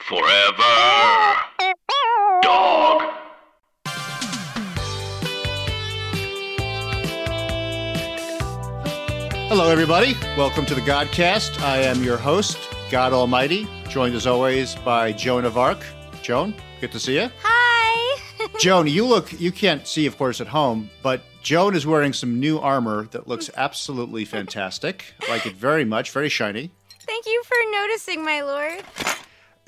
Forever. Dog. Hello, everybody. Welcome to the Godcast. I am your host, God Almighty, joined as always by Joan of Arc. Joan, good to see you. Hi. Joan, you look, you can't see, of course, at home, but Joan is wearing some new armor that looks absolutely fantastic. I like it very much, very shiny. Thank you for noticing, my lord.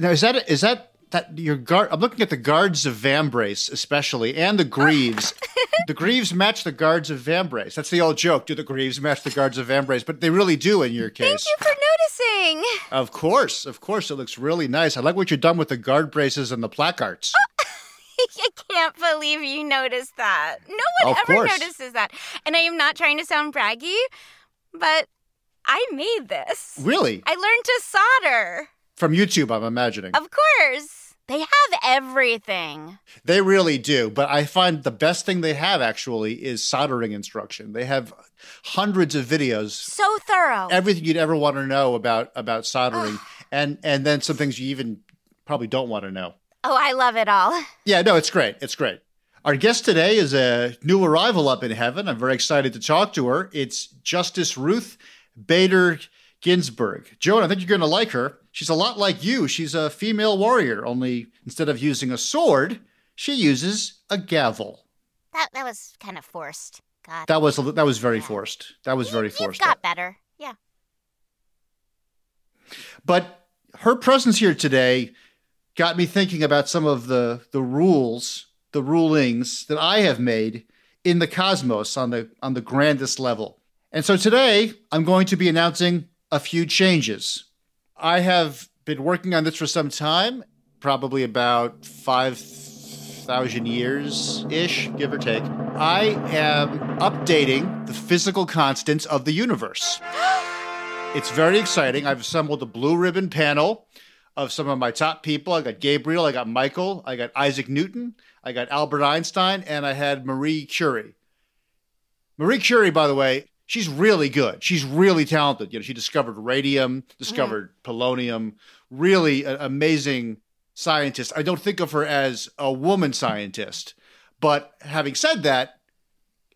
Now, is that, is that, that your guard? I'm looking at the guards of Vambrace, especially, and the Greaves. the Greaves match the guards of Vambrace. That's the old joke. Do the Greaves match the guards of Vambrace? But they really do in your case. Thank you for noticing. Of course, of course, it looks really nice. I like what you've done with the guard braces and the placards. I can't believe you noticed that. No one Of ever course. notices that. And I am not trying to sound braggy, but I made this. Really? I learned to solder. From YouTube, I'm imagining. Of course. They have everything. They really do. But I find the best thing they have actually is soldering instruction. They have hundreds of videos, So thorough. everything you'd ever want to know about about soldering, and and then some things you even probably don't want to know. oh, I love it all. Yeah, no, it's great. It's great. Our guest today is a new arrival up in heaven. I'm very excited to talk to her. It's Justice Ruth Bader Ginsburg. Joan, I think you're going to like her. She's a lot like you. She's a female warrior, only instead of using a sword, she uses a gavel. That that was kind of forced. God. That was that was very forced. That was very You've forced. got better. Yeah. But her presence here today got me thinking about some of the the rules, the rulings that I have made in the cosmos on the on the grandest level. And so today I'm going to be announcing a few changes. I have been working on this for some time, probably about 5,000 years ish, give or take. I am updating the physical constants of the universe. It's very exciting. I've assembled a blue ribbon panel of some of my top people. I got Gabriel, I got Michael, I got Isaac Newton, I got Albert Einstein, and I had Marie Curie. Marie Curie, by the way, she's really good. She's really talented. You know, she discovered radium, discovered mm-hmm. polonium, really an amazing scientist. I don't think of her as a woman scientist, but having said that,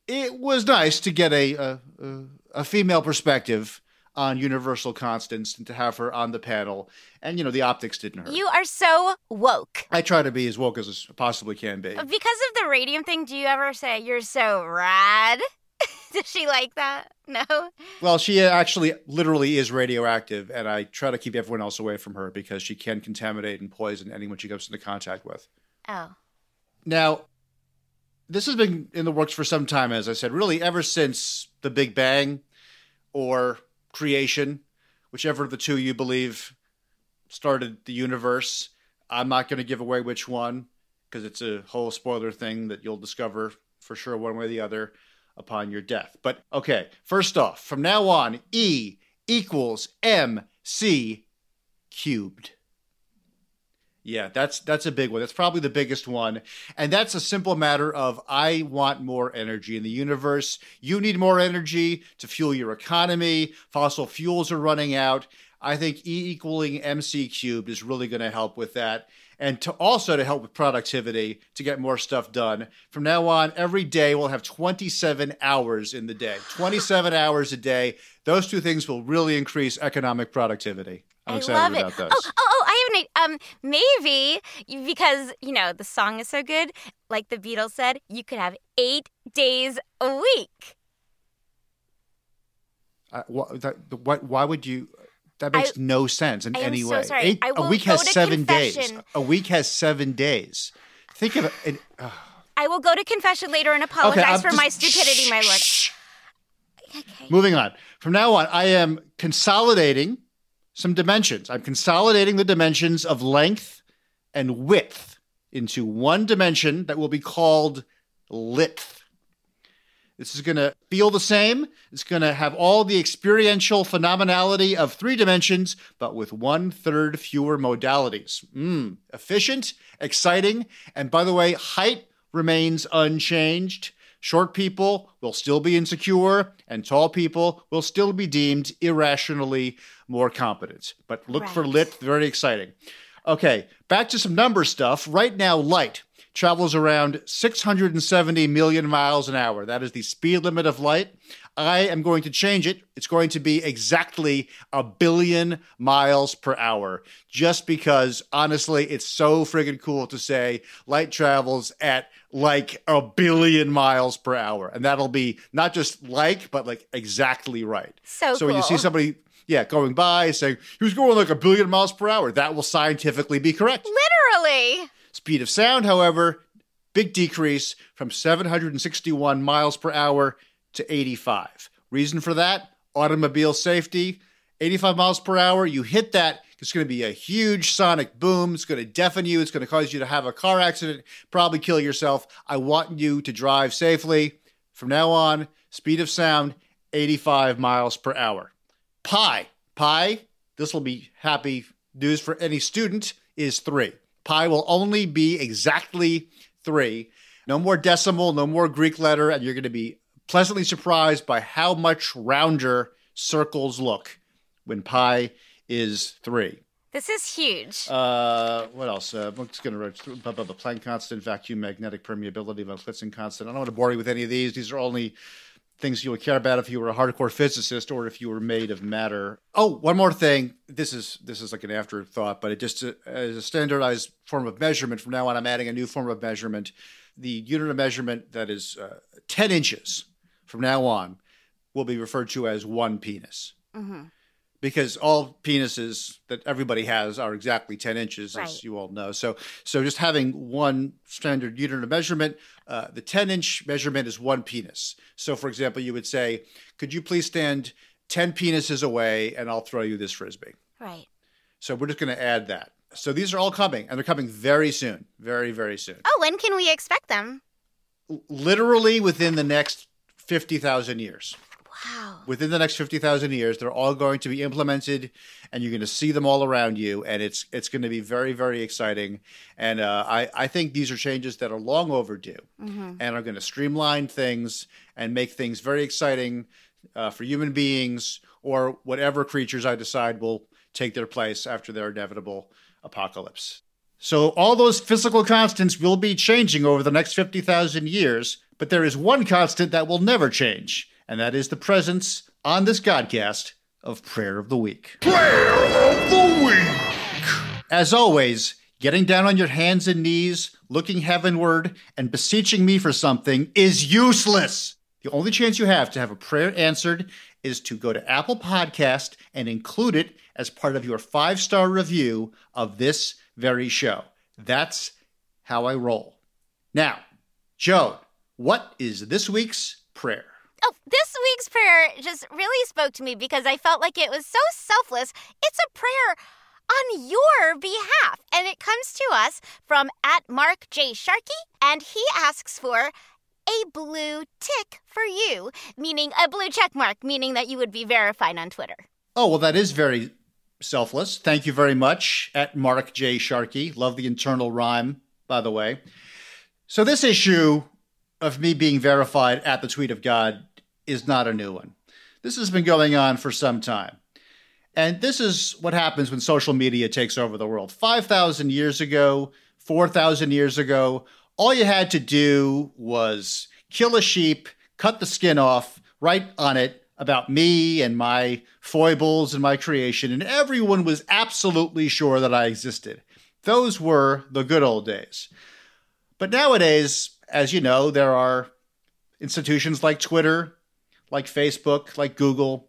it was nice to get a a, a, a female perspective on universal constants and to have her on the panel. And you know, the optics didn't hurt. You are so woke. I try to be as woke as I possibly can be. Because of the radium thing, do you ever say you're so rad? Does she like that? No. Well, she actually literally is radioactive, and I try to keep everyone else away from her because she can contaminate and poison anyone she comes into contact with. Oh. Now, this has been in the works for some time, as I said, really ever since the Big Bang or creation, whichever of the two you believe started the universe. I'm not going to give away which one because it's a whole spoiler thing that you'll discover for sure one way or the other upon your death. But okay, first off, from now on, E equals MC cubed. Yeah, that's that's a big one. That's probably the biggest one. And that's a simple matter of I want more energy in the universe. You need more energy to fuel your economy. Fossil fuels are running out. I think E equaling MC cubed is really going to help with that. And to also to help with productivity to get more stuff done. From now on, every day we'll have 27 hours in the day. 27 hours a day. Those two things will really increase economic productivity. I'm I excited love about it. those. Oh, oh, oh, I have an um maybe because you know the song is so good, like the Beatles said, you could have 8 days a week. Uh, wh- that, what, why would you? That makes I- no sense in any so way. sorry. Eight- a week has seven days. A week has seven days. Think of it. uh, I will go to confession later and apologize I'm for just- my stupidity, my lord. Shh. Okay. Moving on. From now on, I am consolidating some dimensions. I'm consolidating the dimensions of length and width into one dimension that will be called lidth. This is going to feel the same. It's going to have all the experiential phenomenality of three dimensions, but with one third fewer modalities. Mmm, efficient, exciting, and by the way, height remains unchanged. Short people will still be insecure, and tall people will still be deemed irrationally more competent. But look for lit, very exciting. Okay, back to some number stuff. Right now, light travels around 670 million miles an hour. That is the speed limit of light. I am going to change it. It's going to be exactly a billion miles per hour, just because honestly, it's so friggin' cool to say light travels at like a billion miles per hour. And that'll be not just like, but like exactly right. So So when you see somebody, yeah, going by saying he was going like a billion miles per hour, that will scientifically be correct. Literally. Speed of sound, however, big decrease from 761 miles per hour to 85. Reason for that? Automobile safety. 85 miles per hour, you hit that, it's going to be a huge sonic boom. It's going to deafen you. It's going to cause you to have a car accident, probably kill yourself. I want you to drive safely. From now on, speed of sound, 85 miles per hour. Pi. Pi, this will be happy news for any student, is three. Pi will only be exactly three. No more decimal, no more Greek letter, and you're going to be pleasantly surprised by how much rounder circles look when pi is three. This is huge. Uh, what else? Uh, I'm just going to write through blah, blah, blah, Planck constant, vacuum magnetic permeability, von Klitzing constant. I don't want to bore you with any of these. These are only things you would care about if you were a hardcore physicist or if you were made of matter. Oh, one more thing. This is this is like an afterthought, but it just uh, as a standardized form of measurement. From now on, I'm adding a new form of measurement. The unit of measurement that is uh, 10 inches from now on will be referred to as one penis because all penises that everybody has are exactly 10 inches Right. as you all know so so just having one standard unit of measurement uh, the 10 inch measurement is one penis. So for example you would say could you please stand 10 penises away and i'll throw you this frisbee? Right. so we're just going to add that. So these are all coming and they're coming very soon very very soon. Oh, when can we expect them? literally within the next 50000 years Wow. within the next 50,000 years they're all going to be implemented and you're going to see them all around you and it's it's going to be very very exciting and uh, I, I think these are changes that are long overdue and are going to streamline things and make things very exciting uh, for human beings or whatever creatures I decide will take their place after their inevitable apocalypse. So all those physical constants will be changing over the next 50,000 years, but there is one constant that will never change, and that is the presence on this Godcast of Prayer of the Week. Prayer of the Week. As always, getting down on your hands and knees, looking heavenward, and beseeching me for something is useless. The only chance you have to have a prayer answered is to go to Apple Podcast and include it as part of your five star review of this very show. That's how I roll. Now, Joe, what is this week's prayer? Oh, this week's prayer just really spoke to me because I felt like it was so selfless. It's a prayer on your behalf, and it comes to us from at Mark J. Sharkey, and he asks for a blue tick for you, meaning a blue check mark, meaning that you would be verified on Twitter. Oh, well, that is very selfless. Thank you very much, at Mark J. Sharkey. Love the internal rhyme, by the way. So, this issue of me being verified at the tweet of God is not a new one. This has been going on for some time. And this is what happens when social media takes over the world. 5,000 years ago, 4,000 years ago, all you had to do was kill a sheep, cut the skin off, write on it about me and my foibles and my creation, and everyone was absolutely sure that I existed. Those were the good old days. But nowadays, as you know, there are institutions like Twitter, like Facebook, like Google,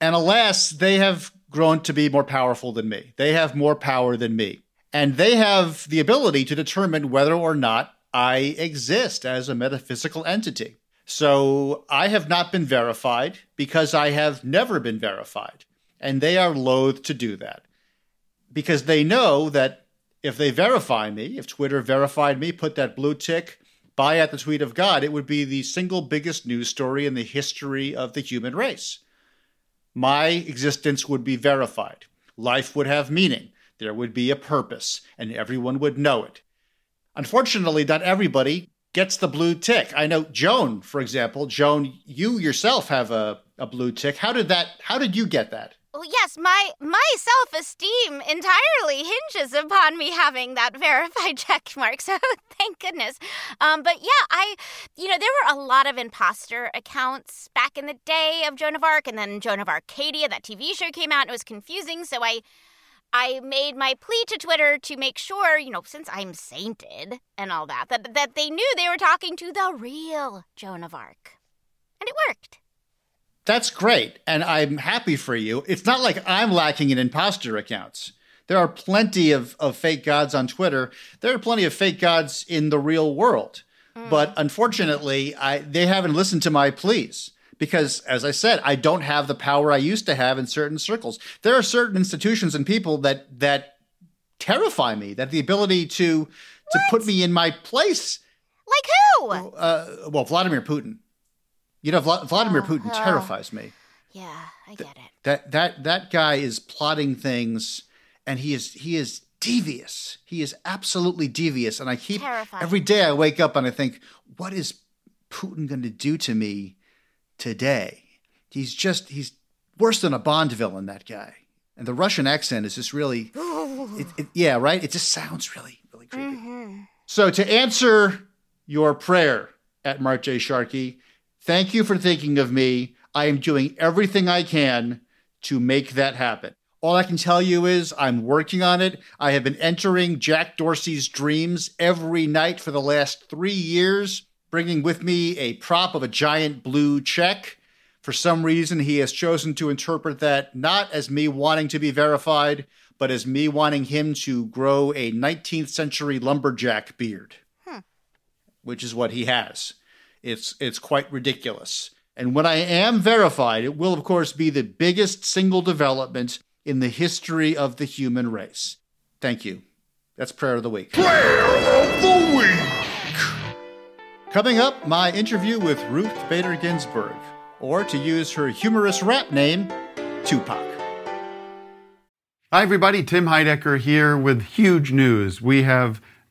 and alas, they have grown to be more powerful than me. They have more power than me. And they have the ability to determine whether or not I exist as a metaphysical entity. So I have not been verified because I have never been verified. And they are loath to do that because they know that if they verify me, if Twitter verified me, put that blue tick by at the tweet of God, it would be the single biggest news story in the history of the human race. My existence would be verified. Life would have meaning. There would be a purpose, and everyone would know it. Unfortunately, not everybody gets the blue tick. I know Joan, for example. Joan, you yourself have a, a blue tick. How did that how did you get that? Well, yes, my my self-esteem entirely hinges upon me having that verified check mark. So thank goodness. Um, but yeah, I, you know, there were a lot of imposter accounts back in the day of Joan of Arc, and then Joan of Arcadia, that TV show came out, and it was confusing. So I I made my plea to Twitter to make sure, you know, since I'm sainted and all that, that, that they knew they were talking to the real Joan of Arc. And it worked. That's great. And I'm happy for you. It's not like I'm lacking in imposter accounts. There are plenty of, of fake gods on Twitter. There are plenty of fake gods in the real world. Mm. But unfortunately, I, they haven't listened to my pleas because as I said, I don't have the power I used to have in certain circles. There are certain institutions and people that that terrify me. That the ability to what? to put me in my place. Like who? Uh, well, Vladimir Putin. You know, Vla- Vladimir oh, Putin oh. terrifies me. Yeah, I get it. That that that guy is plotting things, and he is he is devious. He is absolutely devious, and I keep Terrifying. every day I wake up and I think, what is Putin going to do to me today. He's just he's worse than a Bond villain. That guy, and the Russian accent is just really, it, it, yeah, right. It just sounds really really creepy. Mm-hmm. So to answer your prayer at Mark J. Sharkey, thank you for thinking of me. I am doing everything I can to make that happen. All I can tell you is I'm working on it. I have been entering Jack Dorsey's dreams every night for the last three years bringing with me a prop of a giant blue check. For some reason, he has chosen to interpret that not as me wanting to be verified, but as me wanting him to grow a 19th century lumberjack beard, hmm. which is what he has. It's, it's quite ridiculous. And when I am verified, it will, of course, be the biggest single development in the history of the human race. Thank you. That's Prayer of the Week. Prayer of the Week! Coming up, my interview with Ruth Bader Ginsburg, or to use her humorous rap name, Tupac. Hi, everybody. Tim Heidecker here with huge news. We have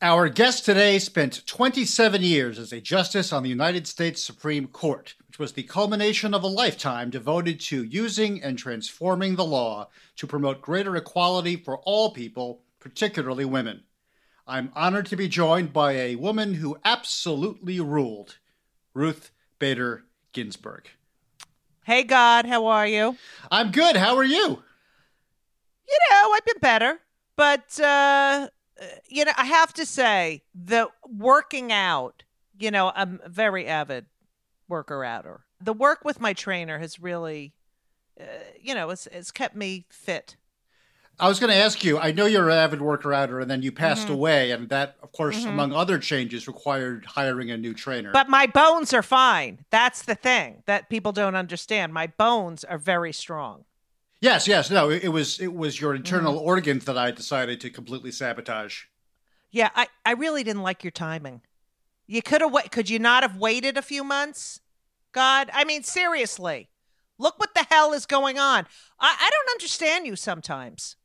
Our guest today spent 27 years as a justice on the United States Supreme Court, which was the culmination of a lifetime devoted to using and transforming the law to promote greater equality for all people, particularly women. I'm honored to be joined by a woman who absolutely ruled, Ruth Bader Ginsburg. Hey, God, how are you? I'm good. How are you? You know, I've been better, but uh, you know, I have to say the working out, you know, I'm a very avid worker outer. The work with my trainer has really, uh, you know, it's, it's kept me fit. I was going to ask you. I know you're an avid worker outer, and then you passed mm-hmm. away, and that, of course, mm-hmm. among other changes, required hiring a new trainer. But my bones are fine. That's the thing that people don't understand. My bones are very strong. Yes, yes, no, it, it was it was your internal mm-hmm. organs that I decided to completely sabotage. Yeah, I I really didn't like your timing. You could have wait. could you not have waited a few months? God, I mean seriously. Look what the hell is going on. I, I don't understand you sometimes.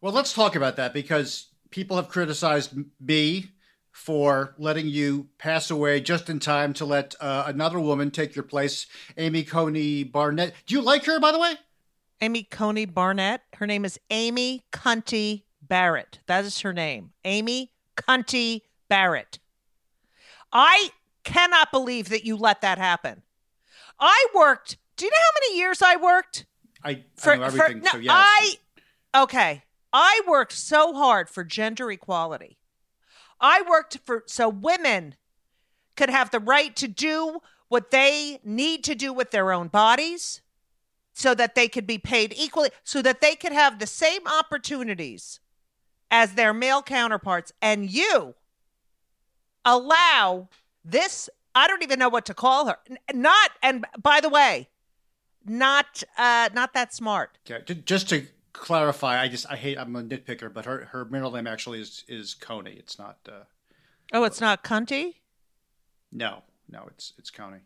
Well, let's talk about that because people have criticized me for letting you pass away just in time to let uh, another woman take your place, Amy Coney Barrett. Do you like her, by the way? Amy Coney Barrett. Her name is Amy Cunty Barrett. That is her name. Amy Cunty Barrett. I cannot believe that you let that happen. I worked. Do you know how many years I worked? I, I know everything. no, so yes. I okay. I worked so hard for gender equality. I worked for so women could have the right to do what they need to do with their own bodies so that they could be paid equally, so that they could have the same opportunities as their male counterparts. And you allow this, I don't even know what to call her. Not, and by the way, not uh not that smart. Ju- just to clarify, I just I hate I'm a nitpicker, but her her middle name actually is is Coney. It's not. Uh, Oh, it's not cunty? no, no, it's it's Coney.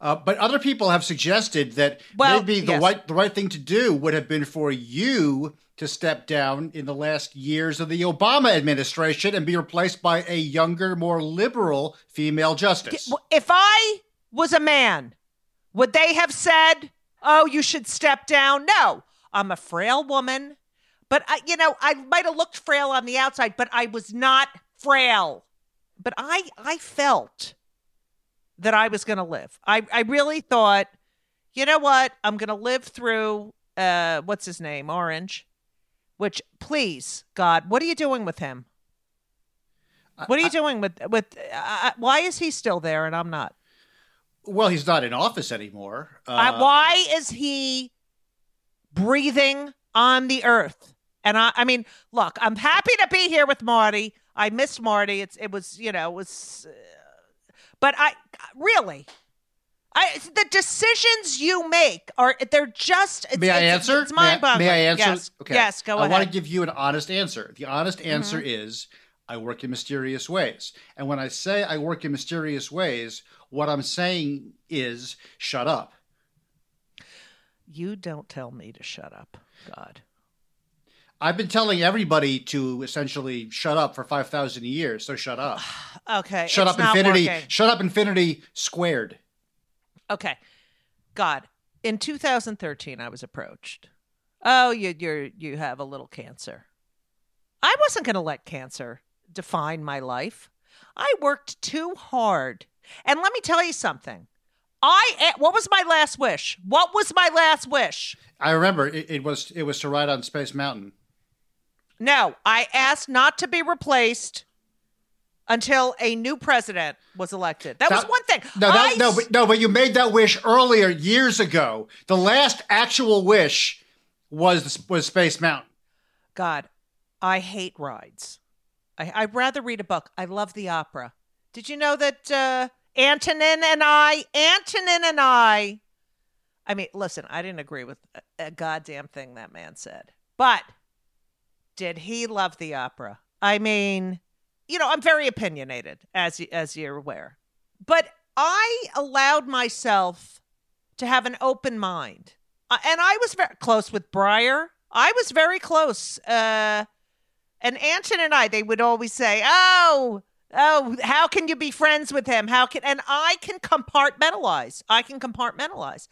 Uh, but other people have suggested that Well, maybe the yes. right the right thing to do would have been for you to step down in the last years of the Obama administration and be replaced by a younger, more liberal female justice. If I was a man, would they have said, "Oh, you should step down"? No, I'm a frail woman, but I, you know, I might have looked frail on the outside, but I was not frail. But I, I felt that I was going to live. I, I really thought, you know what? I'm going to live through. Uh, what's his name? Orange. Which, please, God, what are you doing with him? What are you doing with with? Uh, why is he still there and I'm not? well, he's not in office anymore. Uh, I, why is he breathing on the earth? And I, I mean, look, I'm happy to be here with Marty. I miss Marty. It's, it was, you know, it was, uh, but I really, I the decisions you make are they're just. It's, May I it's- answer? It's May I- mind-boggling. May I answer? Yes. Yes. Go I ahead. want to give you an honest answer. The honest answer Mm-hmm. is I work in mysterious ways. And when I say I work in mysterious ways, what I'm saying is shut up. You don't tell me to shut up, God. I've been telling everybody to essentially shut up for 5,000 years, so shut up. Okay. shut up infinity. working. Shut up infinity squared. Okay. God, in 2013 I was approached. Oh, you you you have a little cancer. I wasn't going to let cancer define my life. I worked too hard. And let me tell you something. I what was my last wish? What was my last wish? I remember it, it was it was to ride on Space Mountain. No, I asked not to be replaced until a new president was elected. That, was one thing. No, that, I no, but, no, but you made that wish earlier, years ago. The last actual wish was was Space Mountain. God, I hate rides. I, I'd rather read a book. I love the opera. Did you know that uh, Antonin and I, Antonin and I, I mean, listen, I didn't agree with a, goddamn thing that man said, but did he love the opera? I mean, you know, I'm very opinionated, as as you're aware, but I allowed myself to have an open mind, uh, and I was very close with Breyer. I was very close. Uh, and Anton and I, they would always say, "Oh, oh, how can you be friends with him? How can?" And I can compartmentalize. I can compartmentalize,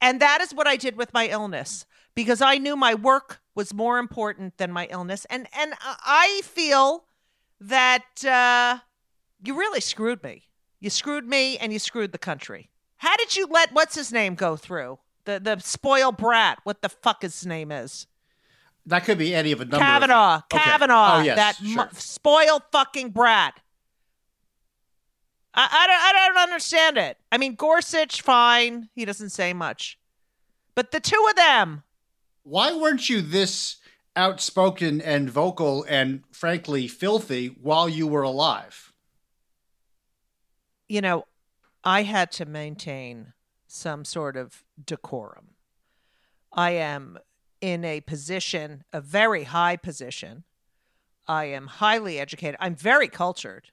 and that is what I did with my illness because I knew my work was more important than my illness, and and I feel that uh, you really screwed me. You screwed me, and you screwed the country. How did you let what's his name go through? The the spoiled brat. What the fuck his name is? That could be any of a number. of- Kavanaugh. Okay. Kavanaugh. Oh, yes, that sure. mu- spoiled fucking brat. I, I, don't, I don't understand it. I mean, Gorsuch, fine. He doesn't say much. But the two of them, Why weren't you this outspoken and vocal and frankly filthy while you were alive? you know, I had to maintain some sort of decorum. I am in a position, a very high position. I am highly educated. I'm very cultured.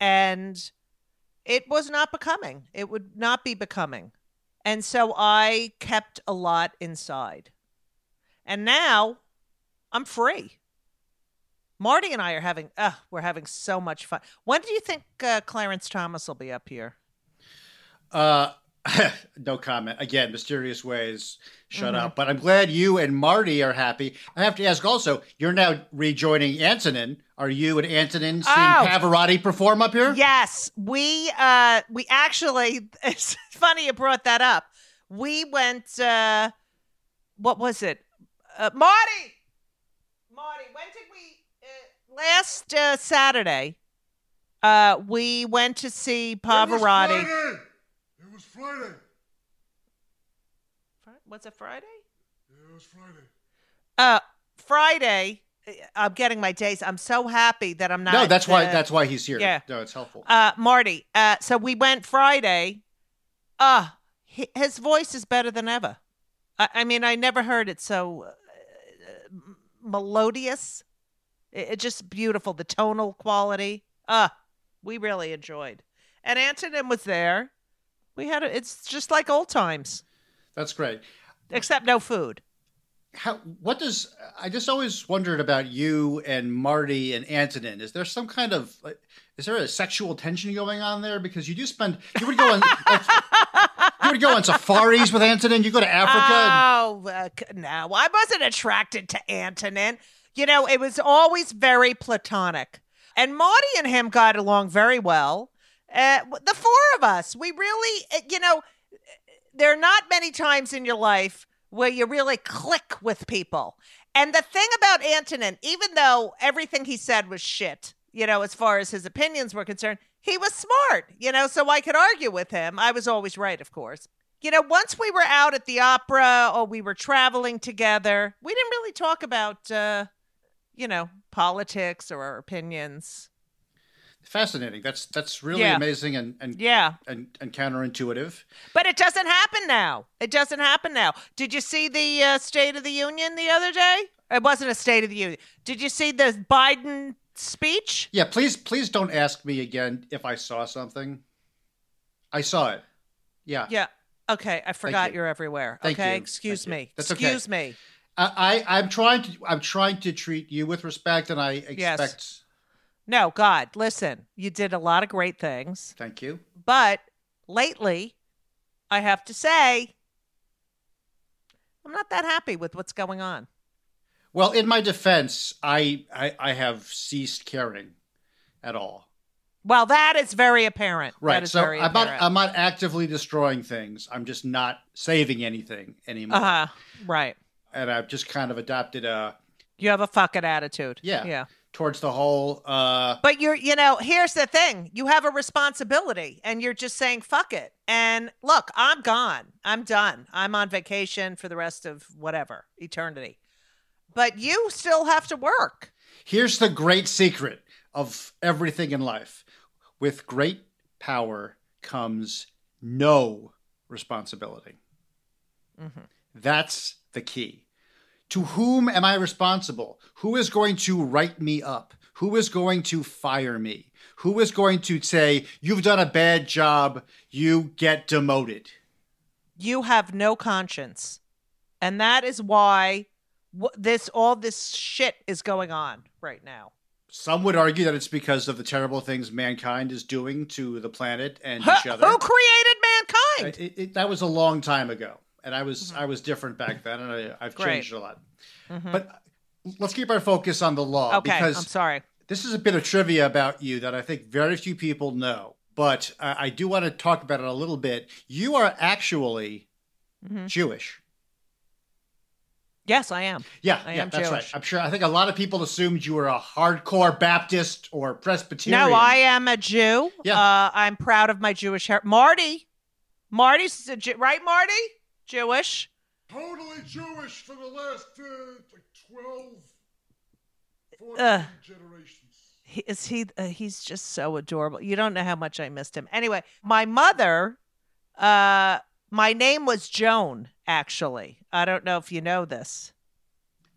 And it was not becoming. It would not be becoming. And so I kept a lot inside. And now I'm free. Marty and I are having, uh, we're having so much fun. When do you think uh, Clarence Thomas will be up here? Uh, no comment. Again, mysterious ways. Shut Mm-hmm. up. But I'm glad you and Marty are happy. I have to ask also, you're now rejoining Antonin. Are you and Antonin seeing Oh. Pavarotti perform up here? Yes, we uh we actually it's funny you brought that up. We went uh what was it? Uh, Marty. Marty, when did we uh, last uh, Saturday uh we went to see Pavarotti. It was Friday. It was Friday. It Friday? Yeah, it was Friday. Uh Friday. uh, I'm getting my days. I'm so happy that I'm not No, that's why that's why he's here. yeah. No, it's helpful. uh Marty. Uh so we went Friday. Uh hi- his voice is better than ever. I, I mean, I never heard it so uh, melodious. It, it just beautiful. The tonal quality. Uh we really enjoyed. And Antonin was there. We had a, it's just like old times, That's great. except no food. How what does I just always wondered about you and Marty and Antonin. Is there some kind of like, is there a sexual tension going on there? Because you do spend you would go on like, you would go on safaris with Antonin. You go to Africa. and, Oh uh, no, I wasn't attracted to Antonin. You know, it was always very platonic, and Marty and him got along very well. Uh, the four of us, we really, uh, you know, there are not many times in your life where you really click with people. And the thing about Antonin, even though everything he said was shit, you know, as far as his opinions were concerned, he was smart, you know, so I could argue with him. I was always right, of course. You know, once we were out at the opera or we were traveling together, we didn't really talk about, uh, you know, politics or our opinions. Fascinating. That's that's really Yeah. amazing and and, Yeah. and and counterintuitive. But it doesn't happen now. It doesn't happen now. Did you see the uh, State of the Union the other day? It wasn't a State of the Union. Did you see the Biden speech? Yeah, please please don't ask me again if I saw something. I saw it. Yeah. Yeah. Okay, I forgot you. you're everywhere. Thank okay, you. excuse Thank me. That's okay. excuse me. I, I I'm trying to I'm trying to treat you with respect, and I expect. No, God, listen. You did a lot of great things, Thank you. but lately, I have to say, I'm not that happy with what's going on. Well, in my defense, I I, I have ceased caring at all. Well, that is very apparent. Right. So I'm not. I'm not actively destroying things. I'm just not saving anything anymore. uh huh. Right. And I've just kind of adopted a You have a fucking attitude. yeah, Yeah. Towards the whole uh But you're, you know, here's the thing. You have a responsibility and you're just saying, fuck it. And look, I'm gone. I'm done. I'm on vacation for the rest of whatever, eternity. But you still have to work. Here's the great secret of everything in life. With great power comes no responsibility. That's the key. To whom am I responsible? Who is going to write me up? Who is going to fire me? Who is going to say, You've done a bad job, you get demoted? You have no conscience. And that is why this all this shit is going on right now. Some would argue that it's because of the terrible things mankind is doing to the planet and Huh, each other. Who created mankind? It, it, that was a long time ago, and I was I was different back then, and I, I've Mm-hmm. Great. changed a lot. But let's keep our focus on the law okay, because I'm sorry. this is a bit of trivia about you that I think very few people know. But uh, I do want to talk about it a little bit. You are actually Mm-hmm. Jewish. Yes, I am. Yeah, I yeah, am that's right. I'm sure. I think a lot of people assumed you were a hardcore Baptist or Presbyterian. No, I am a Jew. Yeah. Uh, I'm proud of my Jewish heritage. Marty, Marty's a Jew, right? Marty, Jewish. Totally Jewish for the last uh, like 12, 14 Ugh. generations. He, is he? Uh, he's just so adorable. You don't know how much I missed him. Anyway, my mother, uh, my name was Joan. Actually, I don't know if you know this.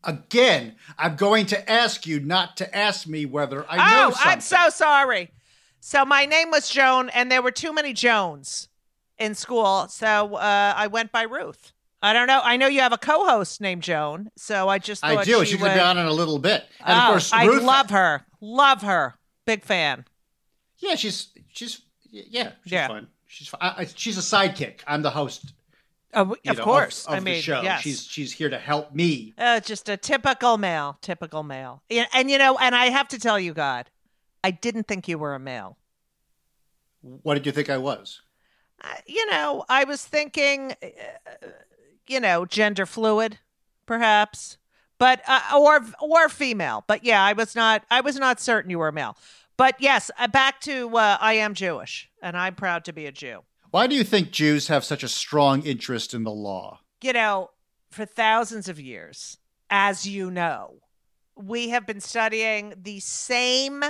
Again, I'm going to ask you not to ask me whether I know oh, something. I'm so sorry. So my name was Joan, and there were too many Joans in school, so uh, I went by Ruth. I don't know. I know you have a co-host named Joan, so I just thought I do. She She's going to be on in a little bit. And oh, of course, I love her. Love her. Big fan. Yeah, she's she's Yeah, she's Yeah. fun. She's fun. I, I, she's a sidekick. I'm the host. Oh, of know, course. of, I the mean, show. yes. She's she's here to help me. Uh, just a typical male, typical male. Yeah, And you know, and I have to tell you, God, I didn't think you were a male. What did you think I was? You know, I was thinking, uh, you know, gender fluid, perhaps, but uh, or or female. But yeah, I was not. I was not certain you were male. But yes, uh, back to uh, I am Jewish, and I'm proud to be a Jew. Why do you think Jews have such a strong interest in the law? you know, for thousands of years, as you know, we have been studying the same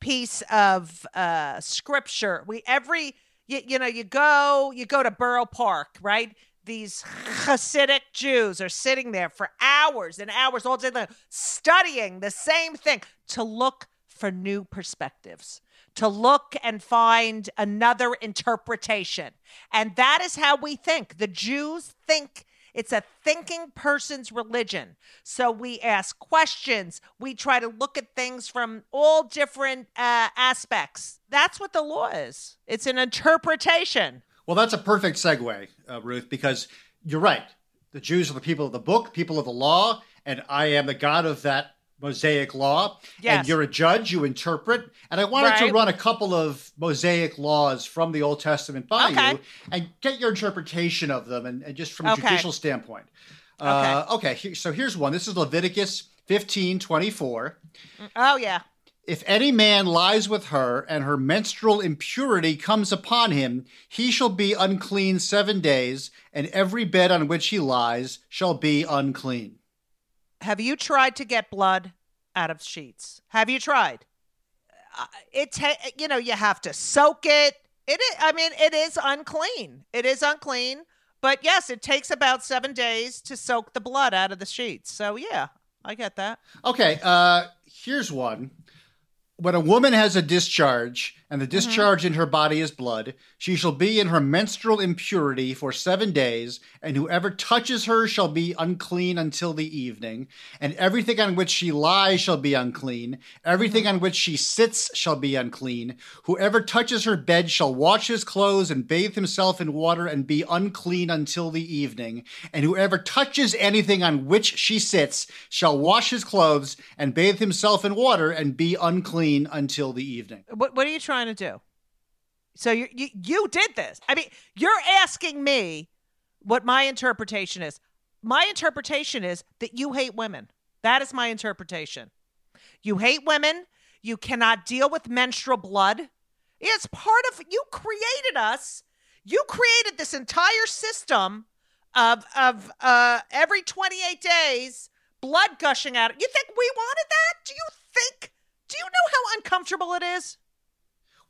piece of uh, scripture. We every you, you know you go you go to Borough Park, right? These Hasidic Jews are sitting there for hours and hours all day long, studying the same thing to look for new perspectives, to look and find another interpretation. And that is how we think. The Jews think it's a thinking person's religion. So we ask questions. We try to look at things from all different uh, aspects. That's what the law is. It's an interpretation. Well, that's a perfect segue, uh, Ruth, because you're right. The Jews are the people of the book, people of the law, and I am the God of that Mosaic law. Yes. And you're a judge, you interpret. And I wanted to run a couple of Mosaic laws from the Old Testament by Okay. you and get your interpretation of them and, and just from a Okay. judicial standpoint. Uh, okay, so here's one. This is Leviticus 15 24. Oh, yeah. If any man lies with her, and her menstrual impurity comes upon him, he shall be unclean seven days, and every bed on which he lies shall be unclean. Have you tried to get blood out of sheets? Have you tried? Uh, it ta- you know you have to soak it. It is, I mean it is unclean. It is unclean. But yes, it takes about 7 days to soak the blood out of the sheets. So yeah, I get that. Okay, uh, here's one. When a woman has a discharge, and the mm-hmm. discharge in her body is blood, she shall be in her menstrual impurity for seven days, and whoever touches her shall be unclean until the evening. And everything on which she lies shall be unclean. Everything mm-hmm. on which she sits shall be unclean. Whoever touches her bed shall wash his clothes and bathe himself in water and be unclean until the evening. And whoever touches anything on which she sits shall wash his clothes and bathe himself in water and be unclean until the evening. What what are you trying to do? So you you you did this. I mean, you're asking me what my interpretation is. My interpretation is that you hate women. That is my interpretation. You hate women. You cannot deal with menstrual blood. It's part of you created us. You created this entire system of of uh every 28 days blood gushing out. You think we wanted that? Do you think do you know how uncomfortable it is?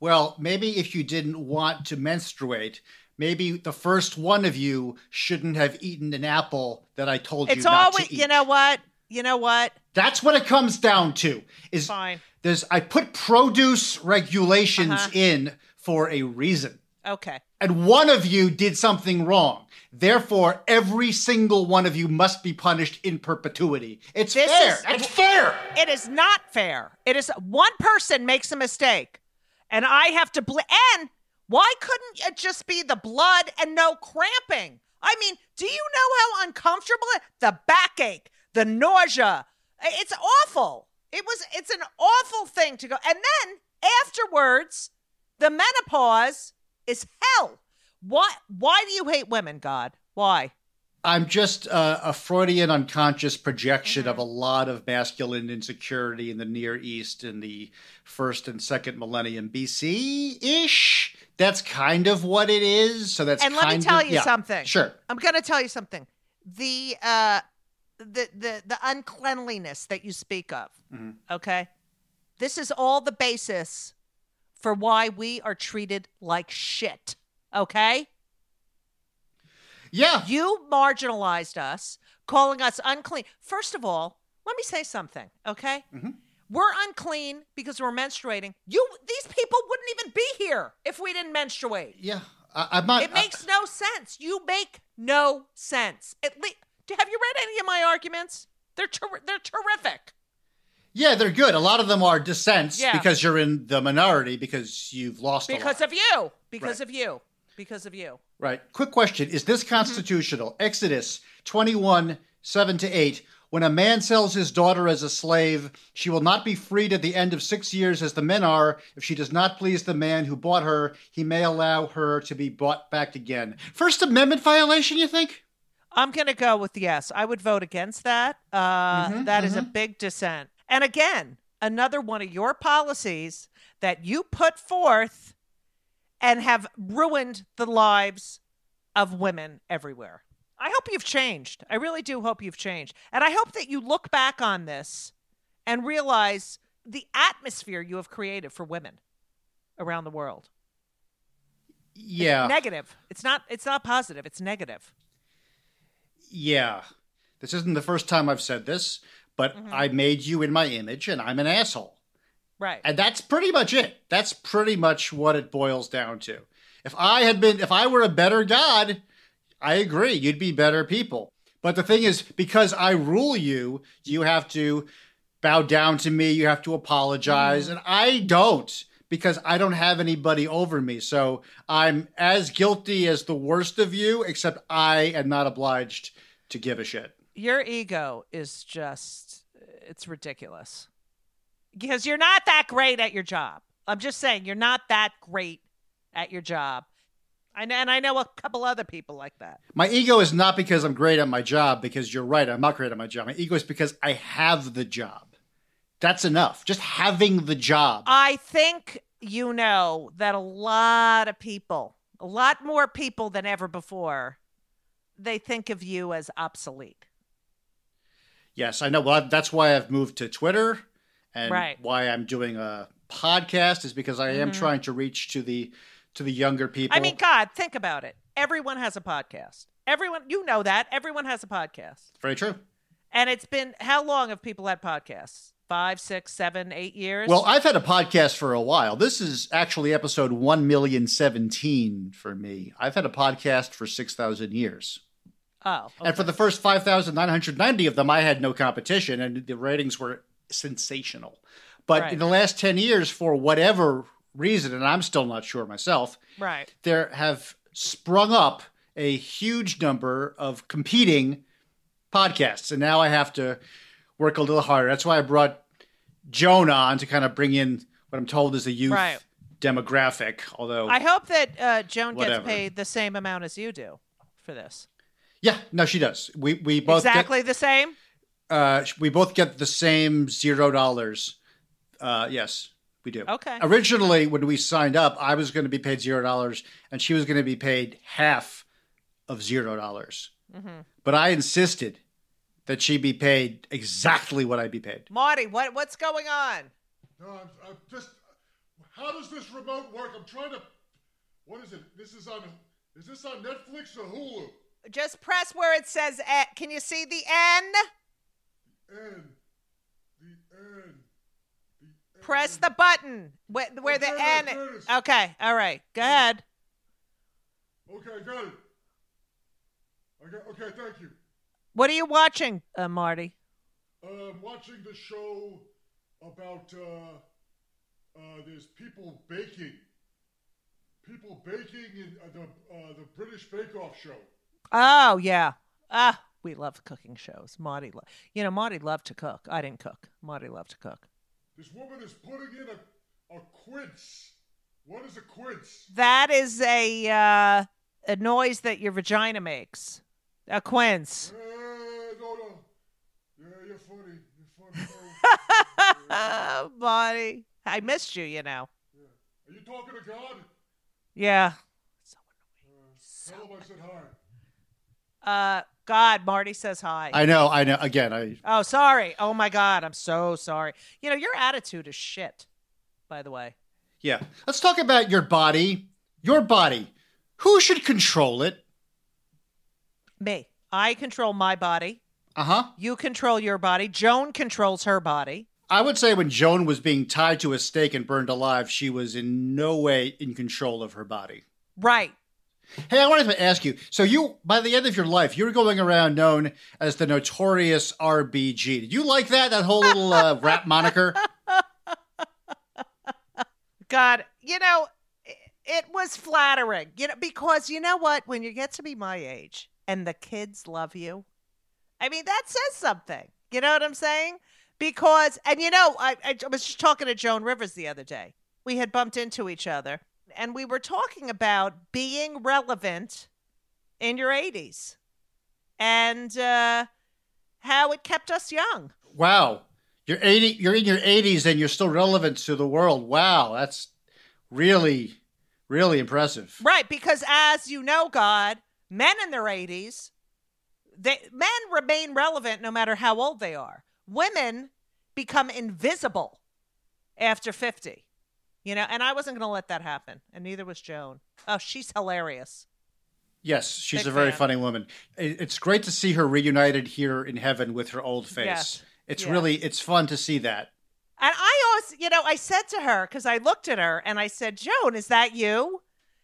Well, maybe if you didn't want to menstruate, maybe the first one of you shouldn't have eaten an apple that I told you It's not always, to eat. you know what? You know what? That's what it comes down to. Is Fine. there's I put produce regulations Uh-huh. in for a reason. Okay. And one of you did something wrong. Therefore, every single one of you must be punished in perpetuity. It's This fair. is- It's fair. It is not fair. It is one person makes a mistake, and I have to bl- and why couldn't it just be the blood and no cramping? I mean, do you know how uncomfortable it, the backache, the nausea? It's awful. It was it's an awful thing to go. And then afterwards, the menopause is hell. Why why do you hate women, God? Why? I'm just uh, a Freudian unconscious projection Mm-hmm. of a lot of masculine insecurity in the Near East in the first and second millennium BC ish. That's kind of what it is. So that's and let me tell of- you yeah, something. Sure. I'm going to tell you something. The uh the the the uncleanliness that you speak of. Mhm. Okay? This is all the basis for why we are treated like shit. Okay? Yeah. You marginalized us, calling us unclean. First of all, let me say something, okay? Mhm. We're unclean because we're menstruating. You these people wouldn't even be here if we didn't menstruate. Yeah. I, I'm not. It makes no sense. You make no sense. At least, have you read any of my arguments? They're ter- they're terrific. Yeah, they're good. A lot of them are dissents Yeah. because you're in the minority because you've lost Because of you. Because Right. of you. Because of you. Right. Quick question. Is this constitutional? Mm-hmm. Exodus 21, 7 to 8. When a man sells his daughter as a slave, she will not be freed at the end of six years as the men are. If she does not please the man who bought her, he may allow her to be bought back again. First Amendment violation, you think? I'm going to go with yes. I would vote against that. Uh, mm-hmm, that is a mm-hmm. big dissent. And again, another one of your policies that you put forth and have ruined the lives of women everywhere. I hope you've changed. I really do hope you've changed. And I hope that you look back on this and realize the atmosphere you have created for women around the world. Yeah. Negative. It's not it's not positive. It's negative. yeah. This isn't the first time I've said this, but mm-hmm. I made you in my image and I'm an asshole. Right. And that's pretty much it. That's pretty much what it boils down to. If I had been, if I were a better God, I agree, you'd be better people. But the thing is, because I rule you, you have to bow down to me, you have to apologize, mm-hmm. and I don't because I don't have anybody over me. So I'm as guilty as the worst of you, except I am not obliged to give a shit. your ego is just it's ridiculous because you're not that great at your job i'm just saying you're not that great at your job I know, and i know a couple other people like that My ego is not because I'm great at my job, because you're right, I'm not great at my job. My ego is because I have the job. That's enough. Just having the job. i think you know that a lot of people a lot more people than ever before they think of you as obsolete yes, I know. Well, that's why I've moved to Twitter and Right. why I'm doing a podcast is because I am mm-hmm. trying to reach to the to the younger people. i mean god think about it everyone has a podcast everyone you know that everyone has a podcast very true. And it's been how long have people had podcasts? Five, six, seven, eight years? Well, I've had a podcast for a while. This is actually episode 1 million 17 for me. I've had a podcast for 6,000 years. oh, And for the first 5,990 of them, I had no competition, and the ratings were sensational. But Right. in the last 10 years, for whatever reason, and I'm still not sure myself, right. there have sprung up a huge number of competing podcasts. And now I have to work a little harder. That's why I brought Joan on to kind of bring in what I'm told is a youth Right. demographic, although. I hope that uh, Joan gets paid the same amount as you do for this. yeah, no, she does. We, we both get- exactly the same? Uh, we both get the same zero dollars. Uh, yes, we do. Okay. Originally, when we signed up, I was going to be paid zero dollars, and she was going to be paid half of zero dollars. Mm-hmm. But I insisted that she be paid exactly what I'd be paid. Marty, what what's going on? No, I'm, I'm just. How does this remote work? I'm trying to. What is it? This is on. Is this on Netflix or Hulu? Just press where it says N. Can you see the N? N. The N. The N. Press the button where, where the there it N. is, there it is. Okay, all right. Go ahead. Okay, I got it. I got. Okay, thank you. What are you watching, uh, Marty? Um, watching the show about uh, uh, there's people baking, people baking in uh, the uh, the British Bake Off show. Oh, yeah. Ah, we love cooking shows. Marty, lo- you know, Marty loved to cook. I didn't cook. Marty loved to cook. This woman is putting in a a quince. What is a quince? That is a uh, a noise that your vagina makes. A quince. Eh, no, no. Yeah, you're funny. You're funny. Marty, I missed you. You know. Yeah. are you talking to God? Yeah. Tell him I said hi. Uh, God, Marty says hi. I know, I know. Again, I oh, sorry. Oh my God, I'm so sorry. You know, your attitude is shit. By the way. yeah. Let's talk about your body. Your body. Who should control it? Me. I control my body. Uh huh. You control your body. Joan controls her body. I would say when Joan was being tied to a stake and burned alive, she was in no way in control of her body. Right. Hey, I wanted to ask you. So you, by the end of your life, you were going around known as the notorious RBG. Did you like that? That whole little uh, rap moniker. God, you know, it, it was flattering, you know, because you know what? When you get to be my age and the kids love you, I mean, that says something. You know what I'm saying? Because, and you know, I, I was just talking to Joan Rivers the other day. We had bumped into each other and we were talking about being relevant in your 80s and uh, how it kept us young. Wow. You're 80 you're in your 80s and you're still relevant to the world. Wow, that's really really impressive. Right, because as you know, God, men in their 80s, they men remain relevant no matter how old they are. Women become invisible after 50. You know, and I wasn't going to let that happen, and neither was Joan. Oh, she's hilarious. Yes, she's Big a very fan. funny woman. It's great to see her reunited here in heaven with her old face. Yes. It's Yeah. really it's fun to see that. And I always, you know, I said to her because I looked at her and I said, "Joan, is that you?"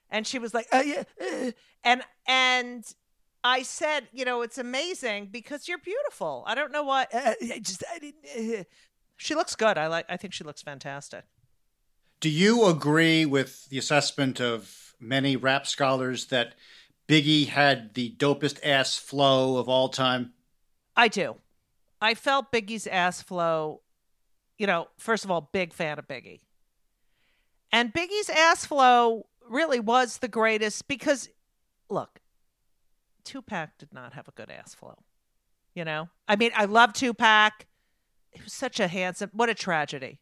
And she was like, "Oh yeah," uh," and and I said, "You know, it's amazing because you're beautiful. I don't know why. Uh, I just, I didn't." Uh. She looks good. I like. I think she looks fantastic. Do you agree with the assessment of many rap scholars that Biggie had the dopest ass flow of all time? I do. I felt Biggie's ass flow. You know, first of all, big fan of Biggie. And Biggie's ass flow really was the greatest because, look, Tupac did not have a good ass flow. You know, I mean, I love Tupac. He was such a handsome. What a tragedy.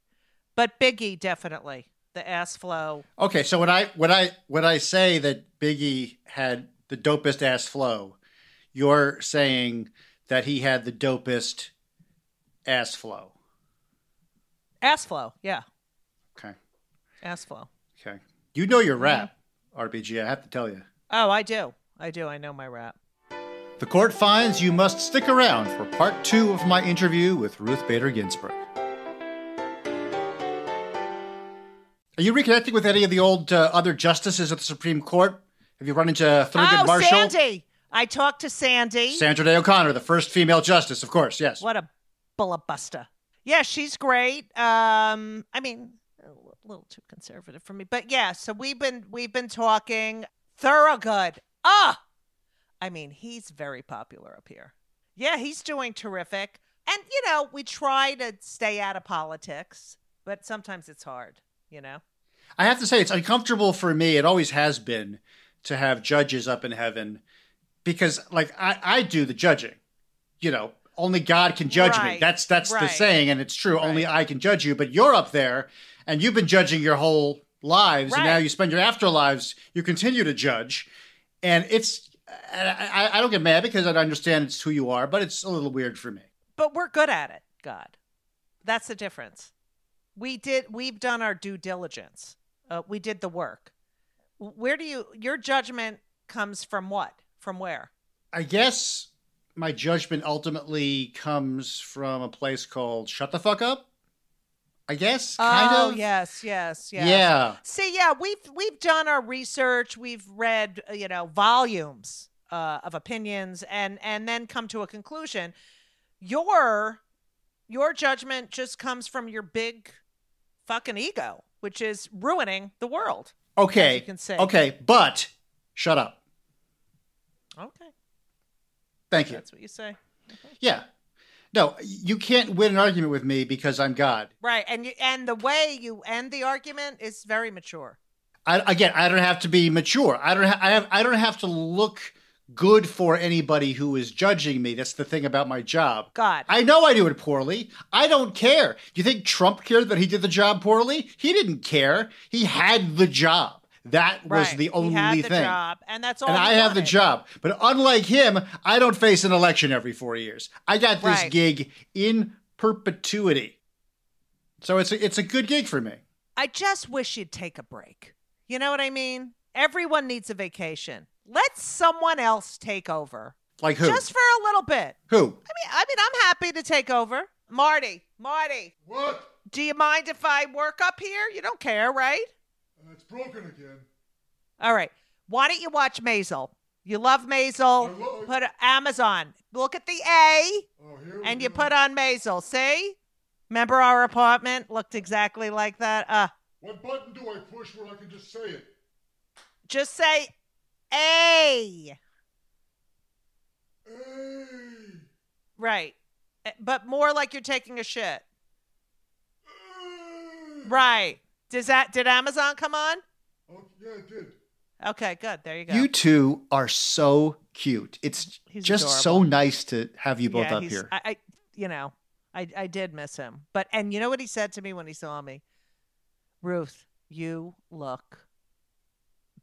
But Biggie definitely the ass flow. Okay, so when I when I when I say that Biggie had the dopest ass flow, you're saying that he had the dopest ass flow. Ass flow. Yeah, Okay. ass flow. Okay. You know your mm-hmm. rap, RBG, I have to tell you. Oh, I do. I do. I know my rap. The court finds you must stick around for part two of my interview with Ruth Bader Ginsburg. Are you reconnecting with any of the old uh, other justices of the Supreme Court? Have you run into Thurgood oh, Marshall? Sandy. I talked to Sandy. Sandra Day O'Connor, the first female justice, of course, yes. What a bullabuster. Yeah, she's great. Um, I mean, a little too conservative for me, but yeah. So we've been we've been talking. Thurgood. Ah, I mean, he's very popular up here. Yeah, he's doing terrific. And you know, we try to stay out of politics, but sometimes it's hard. You know. I have to say, it's uncomfortable for me. It always has been to have judges up in heaven because, like, I, I do the judging. You know, only God can judge me. Right, That's that's the saying, and it's true. Only I can judge you. But you're up there, and you've been judging your whole lives, and now you spend your afterlives. You continue to judge, and it's. I, I don't get mad because I understand it's who you are, but it's a little weird for me. but we're good at it god that's the difference we did we've done our due diligence uh, we did the work where do you your judgment comes from what from where I guess my judgment ultimately comes from a place called Shut the Fuck Up. I guess, kind oh of. yes yes yes Yeah. see yeah we've we've done our research we've read uh, you know volumes uh, of opinions and and then come to a conclusion your your judgment just comes from your big fucking ego which is ruining the world Okay. you can say. Okay, but shut up. Okay, Thank you. that's what you say. Yeah. No, you can't win an argument with me because I'm God. Right, and you and the way you end the argument is very mature. I, again, I don't have to be mature. I don't. Ha- I have. I don't have to look good for anybody who is judging me. That's the thing about my job. God, I know I do it poorly. I don't care. Do you think Trump cared that he did the job poorly? He didn't care. He had the job. That was right. the only the thing. job, and that's all. and I have the job. But unlike him, I don't face an election every four years. I got this Right. gig in perpetuity. So it's a, it's a good gig for me. I just wish you'd take a break. You know what I mean? Everyone needs a vacation. Let someone else take over, Like who? just for a little bit. who? I mean, I mean, I'm happy to take over. Marty, Marty, What? do you mind if I work up here? You don't care, right? Uh, it's broken again. All right. Why don't you watch Maisel? You love Maisel. I lo- Put Amazon. Look at the A, Oh, here we and you go. put on Maisel. See? Remember our apartment looked exactly like that. Uh, What button do I push where I can just say it? just say A. Right. Eh, But more like you're taking a shit. Right. Does that did Amazon come on? Oh, yeah, it did. Okay, good. There you go. You two are so cute. It's He's just so nice to have you both yeah, up he's- here. I, I you know, I I did miss him. But and you know what he said to me when he saw me? Ruth, you look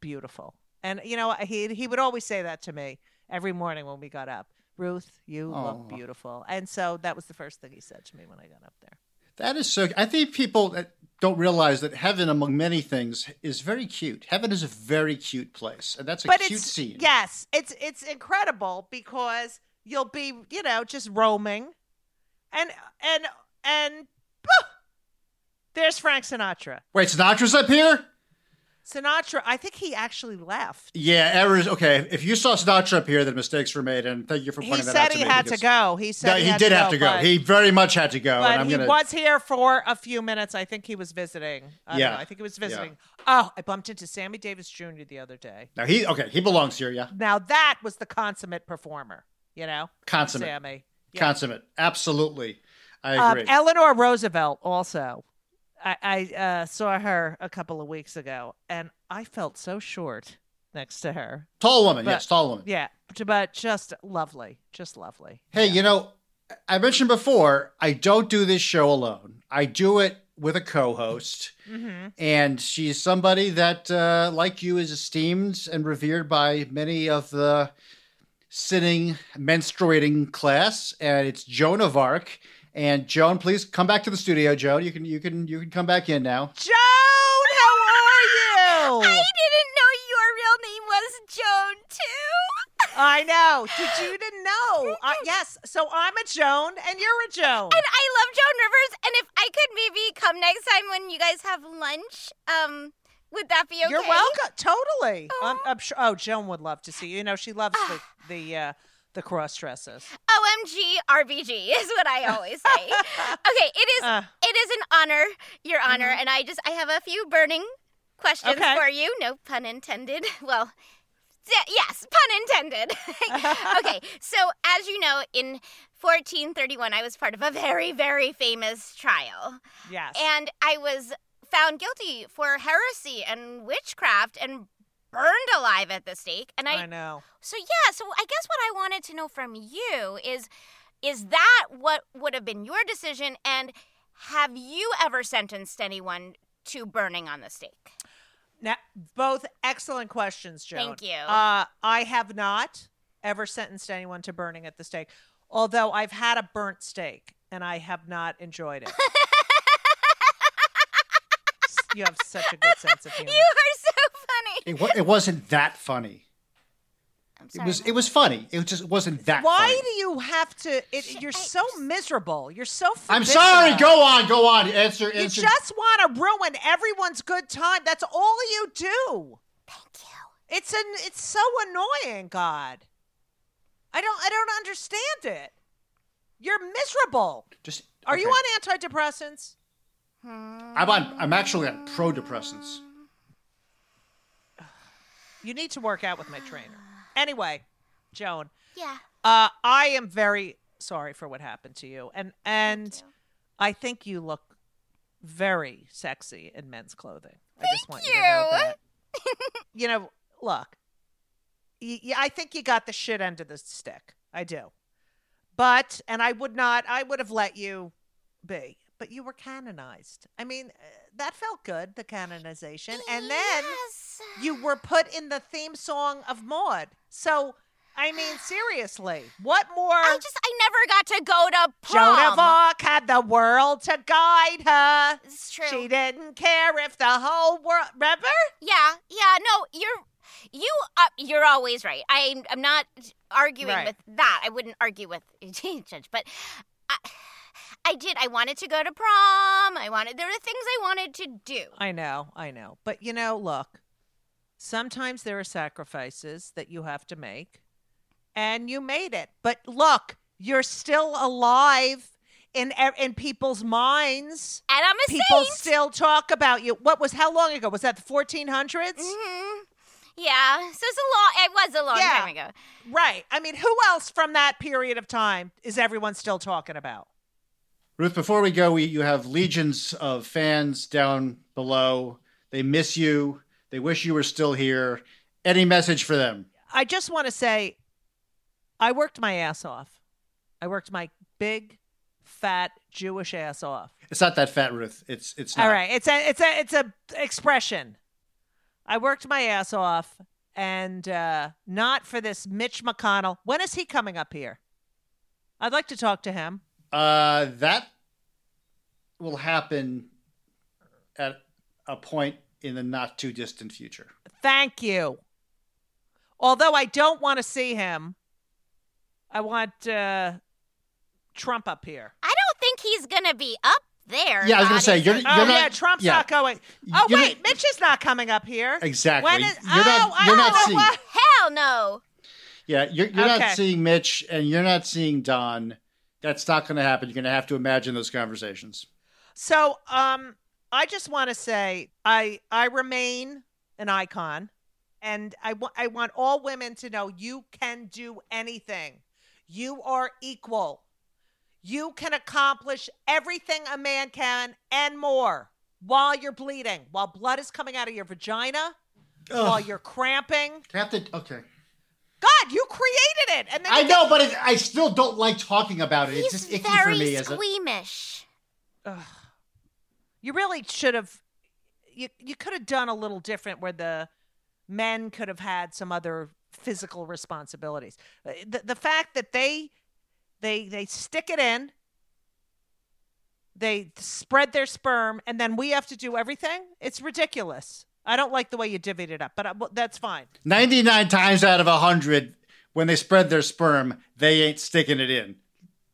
beautiful. And you know, he he would always say that to me every morning when we got up. Ruth, you look beautiful. And so that was the first thing he said to me when I got up there. That is so. I think people don't realize that heaven, among many things, is very cute. Heaven is a very cute place, and that's a but cute scene. yes, it's it's incredible because you'll be you know just roaming, and and and there's Frank Sinatra. Wait, Sinatra's up here. Sinatra, I think he actually left. Yeah, errors. Okay, if you saw Sinatra up here, then mistakes were made, and thank you for He pointing that said out to he me. had to go. He said he, he had did to have go, to go. But, He very much had to go, but and I'm he gonna. was here for a few minutes. I think he was visiting. I don't Yeah. know. I think he was Yeah. visiting. Oh, I bumped into Sammy Davis Jr. the other day. Now he okay. He belongs here. Yeah, Now that was the consummate performer. You know, consummate, Sammy. Yeah. consummate. Absolutely, I Um, agree. Eleanor Roosevelt also. I, I uh, saw her a couple of weeks ago, and I felt so short next to her. tall woman. but- yes, tall woman. Yeah, but- just lovely, just lovely. Hey, you know, I mentioned before, I don't do this show alone. I do it with a co-host, Mm-hmm. and she's somebody that, uh, like you, is esteemed and revered by many of the sitting menstruating class. And it's Joan of Arc. And Joan, please come back to the studio. Joan, you can you can you can come back in now. Joan, how are you? I didn't know your real name was Joan too. I know. Did you didn't know? Uh, yes. So I'm a Joan, and you're a Joan. And I love Joan Rivers. And if I could maybe come next time when you guys have lunch, um, would that be okay? You're welcome. Totally. I'm, I'm sure. Oh, Joan would love to see you. You know, she loves the the uh, the cross dresses. OMG RBG is what I always say. okay, it is Uh. it is an honor, Your Honor, and I just I have a few burning questions Okay. for you. No pun intended. Well, yes, pun intended. okay, so as you know, in 1431, I was part of a very very famous trial, Yes. and I was found guilty for heresy and witchcraft and burned alive at the stake. And I I know. so yeah, so I guess what I wanted to know from you is is that what would have been your decision and have you ever sentenced anyone to burning on the stake? Now, both excellent questions, Joan. Thank you. Uh, I have not ever sentenced anyone to burning at the stake, although I've had a burnt steak and I have not enjoyed it. you have such a good sense of humor. You are so. It, wa- it wasn't that funny. I'm It was it was funny. It just wasn't that Why funny. do you have to? It, you're so miserable. You're so. I'm sorry. Go on. Go on. Answer. answer. You just want to ruin everyone's good time. That's all you do. Thank you. It's an. It's so annoying. God, I don't. I don't understand it. You're miserable. Just. Are you on antidepressants? I'm on. I'm actually on pro depressants. You need to work out with my trainer. Anyway, Joan, Yeah. uh, I am very sorry for what happened to you, and and you. I think you look very sexy in men's clothing. I just want you to you. know that. you know, look, y- y- I think you got the shit end of the stick. I do, but and I would not. I would have let you be. But you were canonized. I mean, uh, that felt good, the canonization. And then Yes. You were put in the theme song of Maude. So, I mean, seriously, what more? I just I never got to go to prom. Joan of Arc had the world to guide her. It's true. She didn't care if the whole world. Remember? Yeah, yeah, no, you're you uh, you're always right. I I'm not arguing Right. with that. I wouldn't argue with Judge, but I, I did. I wanted to go to prom. I wanted there were things I wanted to do. I know, I know. But you know, look, Sometimes there are sacrifices that you have to make, and you made it. But look, you're still alive in in people's minds. And I'm a People saint. still talk about you. What was how long ago? Was that the 1400s? hmm Yeah, so it's a long. It was a long Yeah. time ago. Right. I mean, who else from that period of time is everyone still talking about? Ruth, before we go, we, you have legions of fans down below. They miss you. They wish you were still here. Any message for them? I just want to say I worked my ass off. I worked my big fat Jewish ass off. It's not that fat, Ruth. It's it's not. All right, it's a it's a it's a expression. I worked my ass off, and uh, not for this Mitch McConnell. When is he coming up here? I'd like to talk to him. Uh, that will happen at a point in the not too distant future. Thank you. Although I don't want to see him, I want uh, Trump up here. I don't think he's gonna be up there. Yeah, I was gonna say, you're- honestly. Oh not- yeah, Trump's yeah. not going. Oh You're wait, not- Mitch is not coming up here. Exactly. When is, You're not- oh, you're not oh, seeing- what? Hell no. Yeah, you're, you're Okay. not seeing Mitch and you're not seeing Don. That's not going to happen. You're going to have to imagine those conversations. So, um, I just want to say I I remain an icon, and I want I want all women to know you can do anything. You are equal. You can accomplish everything a man can and more while you're bleeding, while blood is coming out of your vagina, while you're cramping. Have to, okay. God, you created it, and then I know, but it, I still don't like talking about it. It's He's just icky very for me. As a, squeamish. You really should have. You you could have done a little different, where the men could have had some other physical responsibilities. Uh, The the fact that they they they stick it in, they spread their sperm, and then we have to do everything. It's ridiculous. I don't like the way you divvied it up, but I, well, that's fine. 99 times out of 100, when they spread their sperm, they ain't sticking it in.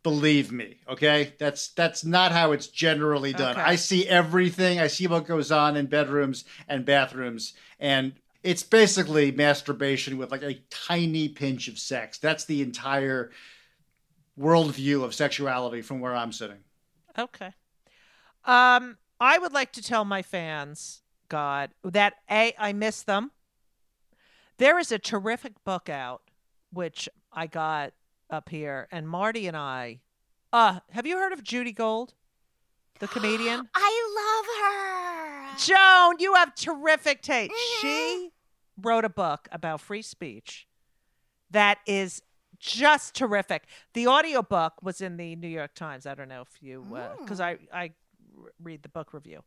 Believe me, okay? That's that's not how it's generally done. Okay. I see everything. I see what goes on in bedrooms and bathrooms and it's basically masturbation with like a tiny pinch of sex. That's the entire worldview of sexuality from where I'm sitting. Okay. Um, I would like to tell my fans, God, that A, I miss them. There is a terrific book out, which I got up here, and Marty and I. Uh, have you heard of Judy Gold, the comedian? I love her. Joan, you have terrific taste. She wrote a book about free speech that is just terrific. The audiobook was in the New York Times. I don't know if you because I I read the book review.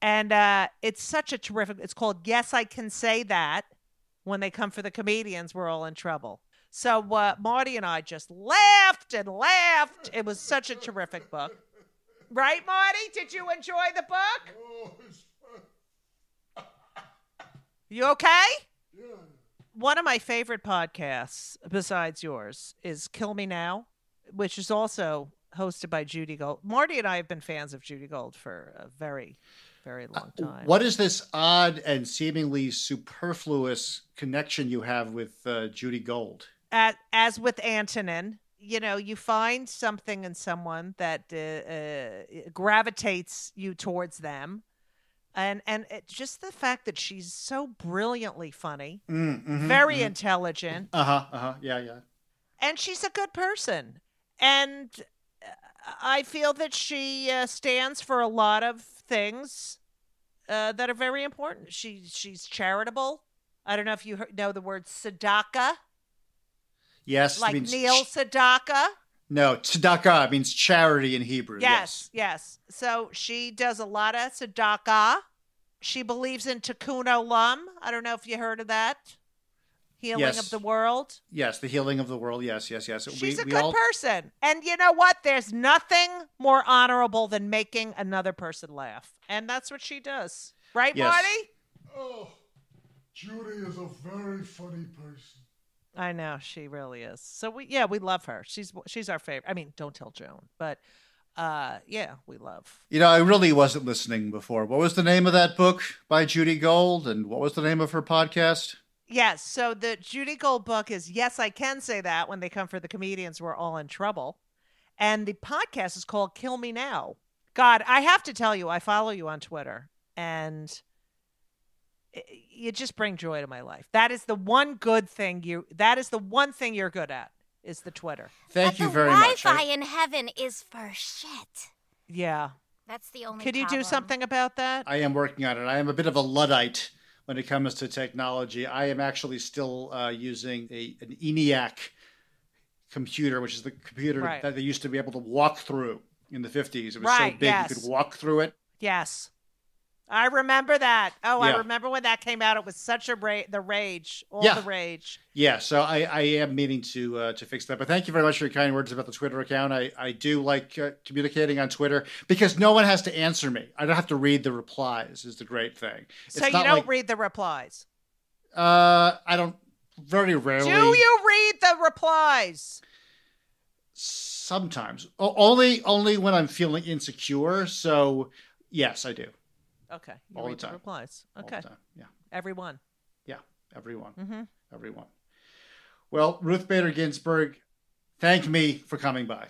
And uh, it's such a terrific it's called Yes I Can Say That. When they come for the comedians, we're all in trouble. So uh, Marty and I just laughed and laughed. It was such a terrific book. Right, Marty? Did you enjoy the book? You okay? yeah. One of my favorite podcasts, besides yours, is Kill Me Now, which is also hosted by Judy Gold. Marty and I have been fans of Judy Gold for a very, very long time. What is this odd and seemingly superfluous connection you have with uh, Judy Gold? As, as with Antonin, you know, you find something in someone that uh, uh, gravitates you towards them. And and it, just the fact that she's so brilliantly funny, Mm-hmm. very intelligent, Uh huh. Uh huh. Yeah. Yeah. and she's a good person and uh, i feel that she uh, stands for a lot of things uh, that are very important she she's charitable i don't know if you know the word tzedakah Yes. like means neil ch- Sedaka no, tzedakah means charity in Hebrew. yes yes so she does a lot of tzedakah she believes in tikkun olam i don't know if you heard of that healing Yes. of the world Yes, the healing of the world. Yes, yes, yes. She's we, a we good all, person. And you know what? There's nothing more honorable than making another person laugh. And that's what she does. Right, Yes. Marty? Oh, Judy is a very funny person. I know she really is. So we yeah, we love her. She's she's our favorite. I mean, don't tell Joan, but uh, yeah, we love. You know, I really wasn't listening before. What was the name of that book by Judy Gold, and what was the name of her podcast? Yes. So the Judy Gold book is Yes, I Can Say That When They Come for the Comedians, We're All in Trouble. And the podcast is called Kill Me Now. God, I have to tell you, I follow you on Twitter and you just bring joy to my life. That is the one good thing you, that is the one thing you're good at is the Twitter. Thank but you the very much. Wi-Fi in heaven is for shit. Yeah. That's the only. Could you do something about that? I am working on it. I am a bit of a luddite when it comes to technology. I am actually still uh, using a an ENIAC computer, which is the computer Right. that they used to be able to walk through in the 50s. It was Right, so big yes. you could walk through it. Yes. I remember that. Oh, Yeah. I remember when that came out. It was such a ra- the rage, all Yeah. the rage. Yeah, so I, I am meaning to uh, to fix that. But thank you very much for your kind words about the Twitter account. I, I do like uh, communicating on Twitter because no one has to answer me. I don't have to read the replies. Is the great thing. So you don't like- read the replies. Uh, I don't. Very rarely. Do you read the replies? Sometimes, o- only only when I'm feeling insecure. So yes, I do. Okay. You All the time. replies. all the Okay. time. Yeah, Everyone. yeah. Everyone, Mm-hmm. everyone. Well, Ruth Bader Ginsburg, thank me for coming by.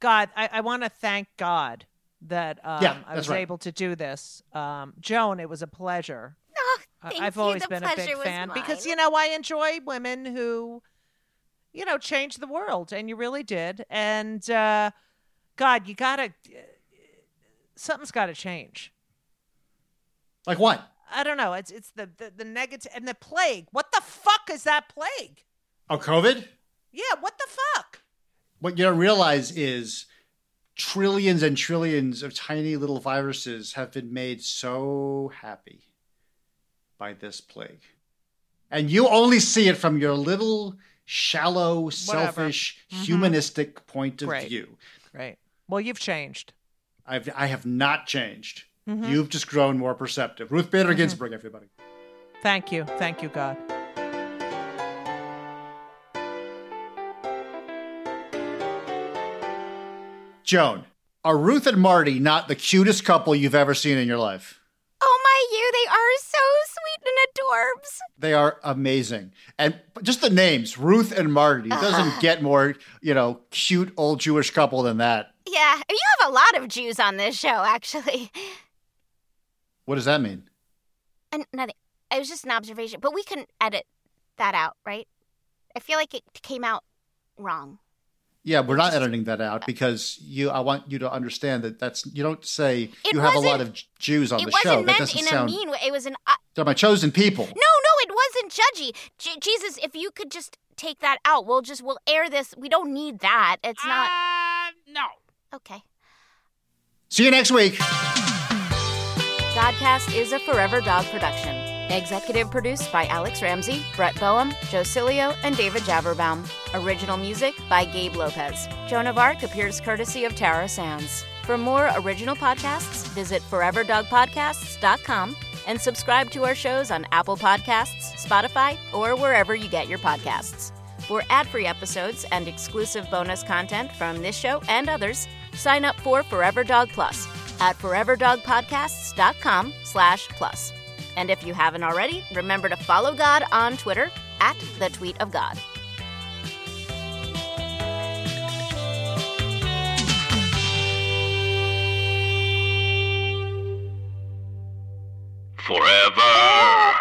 God, I, I want to thank God that um, Yeah, I was right. able to do this. Um, Joan, it was a pleasure. Oh, I- thank I've you. always The been a big pleasure was fan because you know I enjoy women who, you know, change the world, and you really did. And uh, God, you gotta something's got to change. Like what? I don't know. It's it's the the, the negative and the plague. What the fuck is that plague? Oh, COVID. Yeah, what the fuck? What you don't realize is trillions and trillions of tiny little viruses have been made so happy by this plague. And you only see it from your little shallow, selfish, mm-hmm. humanistic point of Right. view. Right. Well, you've changed. I've, I have not changed. Mm-hmm. You've just grown more perceptive. Ruth Bader mm-hmm. Ginsburg, everybody. Thank you. Thank you, God. Joan, are Ruth and Marty not the cutest couple you've ever seen in your life? Oh my, you! They are so sweet and adorbs. They are amazing. And just the names, Ruth and Marty, it doesn't get more, you know, cute old Jewish couple than that. Yeah, you have a lot of Jews on this show, actually. What does that mean? And nothing. It was just an observation, but we couldn't edit that out, right? I feel like it came out wrong. Yeah, we're not editing that out because you. I want you to understand that that's you don't say It you have a lot of Jews on it the wasn't show. That doesn't in sound. a mean way. It was an. Uh, They're my chosen people. no, no, it wasn't judgy. J- Jesus, if you could just take that out, we'll just we'll air this. We don't need that. It's not. Uh, no. Okay. See you next week. Godcast is a Forever Dog production. Executive produced by Alex Ramsey, Brett Boehm, Joe Cilio, and David Javerbaum. Original music by Gabe Lopez. Joan of Arc appears courtesy of Tara Sands. For more original podcasts, visit foreverdogpodcasts.com and subscribe to our shows on Apple Podcasts, Spotify, or wherever you get your podcasts. For ad-free episodes and exclusive bonus content from this show and others, sign up for Forever Dog Plus at foreverdogpodcasts.com slash plus. And if you haven't already, remember to follow God on Twitter at the tweet of God. Forever